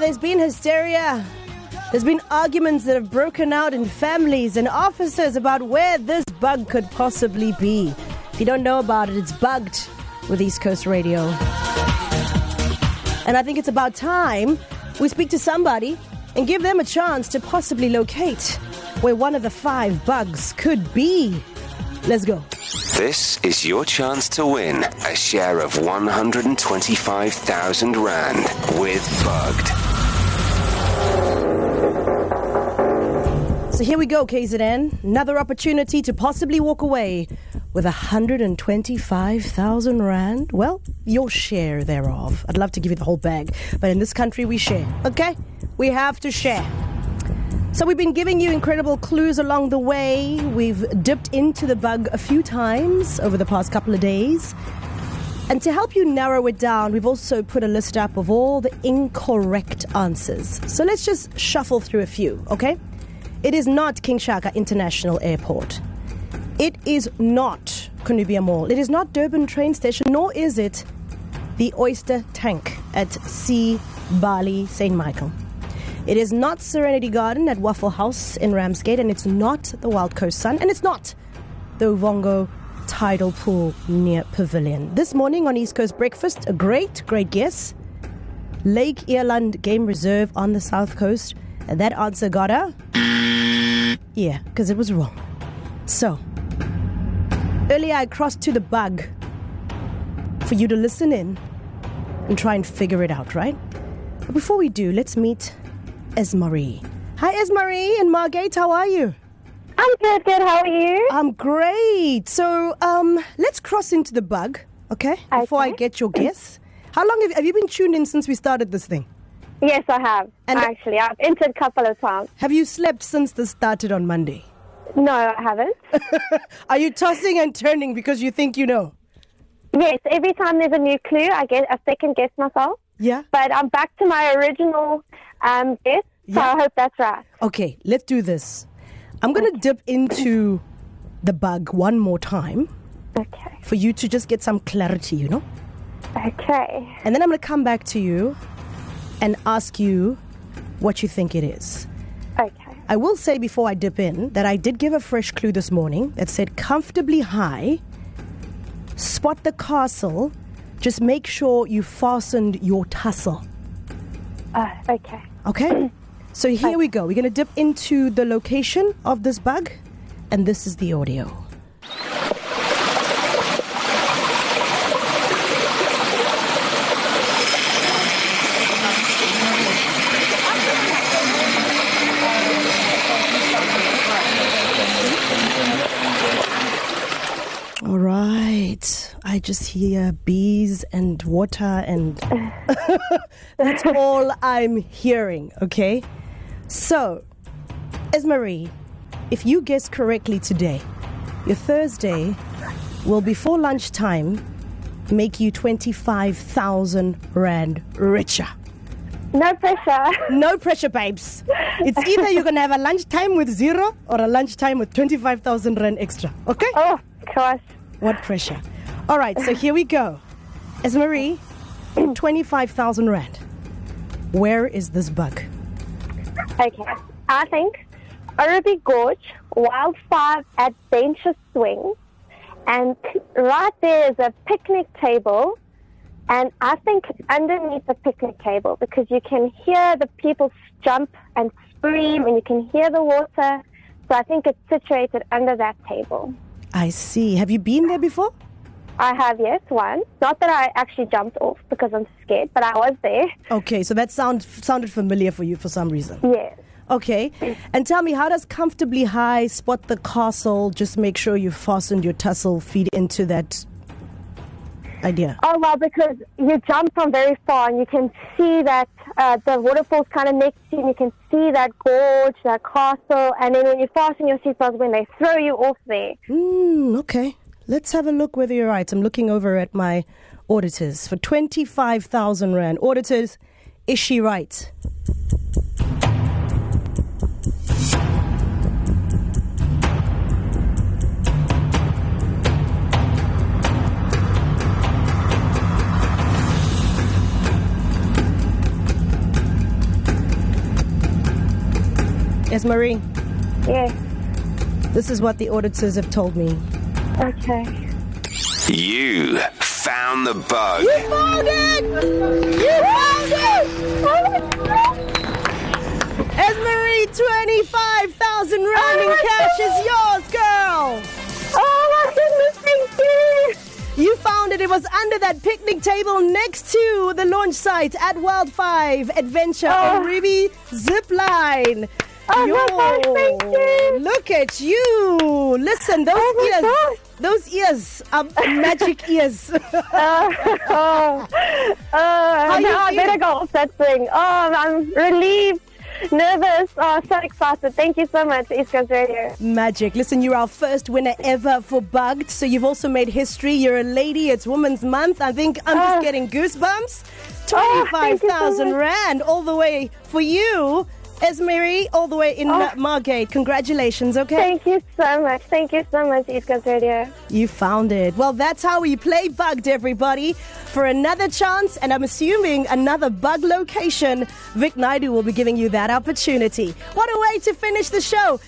There's been hysteria. There's been arguments that have broken out in families and offices about where this bug could possibly be. If you don't know about it, it's bugged with East Coast Radio. And I think it's about time we speak to somebody and give them a chance to possibly locate where one of the five bugs could be. Let's go. This is your chance to win a share of 125,000 Rand with Bugged. So here we go, KZN. Another opportunity to possibly walk away with 125,000 Rand. Well, your share thereof. I'd love to give you the whole bag, but in this country we share, okay? We have to share. So we've been giving you incredible clues along the way. We've dipped into the bug a few times over the past couple of days. And to help you narrow it down, we've also put a list up of all the incorrect answers. So let's just shuffle through a few, okay? It is not King Shaka International Airport. It is not Cornubia Mall. It is not Durban train station, nor is it the Oyster Tank at Sea Bali St. Michael. It is not Serenity Garden at Waffle House in Ramsgate, and it's not the Wild Coast Sun, and it's not the Uvongo Tidal Pool near Pavilion. This morning on East Coast Breakfast, a great, great guess. Lake Eland Game Reserve on the south coast. And that answer got a. Yeah, because it was wrong. So, earlier I crossed to the bug for you to listen in and try and figure it out, right? But before we do, let's meet Esmari. Hi, Esmari and Margate, how are you? I'm good, good. How are you? I'm great. So, um, let's cross into the bug, okay? Before I get your guess. How long have, have you been tuned in since we started this thing? Yes, I have. And- actually, I've entered a couple of times. Have you slept since this started on Monday? No, I haven't. Are you tossing and turning because you think you know? yes, every time there's a new clue, I get a second guess myself. Yeah? But I'm back to my original um, guess, so Yeah. I hope that's right. Okay, let's do this. I'm going to dip into the bug one more time Okay. for you to just get some clarity, you know? Okay. And then I'm going to come back to you and ask you what you think it is. Okay. I will say before I dip in that I did give a fresh clue this morning that said comfortably high, spot the castle, just make sure you fastened your tassel. Uh, okay. Okay? So here we go. We're going to dip into the location of this bug, and this is the audio. All right. I just hear bees and water, and that's all I'm hearing, okay? So, Esmari, if you guess correctly today, your Thursday will before lunchtime make you 25,000 Rand richer. No pressure. No pressure, babes. It's either you're going to have a lunchtime with zero or a lunchtime with 25,000 Rand extra, okay? oh, gosh. What pressure? All right, so here we go. Esmari, 25,000 Rand. Where is this bug? Okay. I think Oribi Gorge, Wild 5 Adventure Swing, and right there is a picnic table. And I think underneath the picnic table because you can hear the people jump and scream and you can hear the water. So I think it's situated under that table. I see. Have you been there before? I have, yes, one. Not that I actually jumped off because I'm scared, but I was there. Okay, so that sound, sounded familiar for you for some reason. Yes. Okay, and tell me, how does comfortably high spot the castle? Just make sure you fastened your tussle feed into that idea. Oh well, because you jump from very far and you can see that uh, the waterfall's kind of next to you, and you can see that gorge, that castle, and then when you fasten your seatbelt, when they throw you off there. Hmm, okay. Let's have a look whether you're right. I'm looking over at my auditors for 25,000 Rand. Auditors, is she right? Esmari, Yes. this is what the auditors have told me. Okay. You found the bug. You found it! You found it! Esmari, 25,000 rand in Oh cash is yours, girl! Oh my goodness, thank you. You found it. It was under that picnic table next to the launch site at Wild 5 Adventure on Oh. Ruby Zip Line. Oh my gosh, thank you. Look at you. Listen, those Oh ears, gosh. Those ears are magic ears. Oh, oh, now I better go off that thing. Oh, I'm relieved, nervous, oh, so excited. Thank you so much, East Coast Radio. Magic. Listen, you're our first winner ever for Bugged. So you've also made history. You're a lady. It's Women's Month. I think I'm just Oh. getting goosebumps. Oh, so 25,000. Rand all the way for you, Esmari, all the way in Oh. Margate. Congratulations, okay? Thank you so much. Thank you so much, East Coast Radio. You found it. Well, that's how we play Bugged, everybody. For another chance, and I'm assuming another bug location, Vic Naidoo will be giving you that opportunity. What a way to finish the show.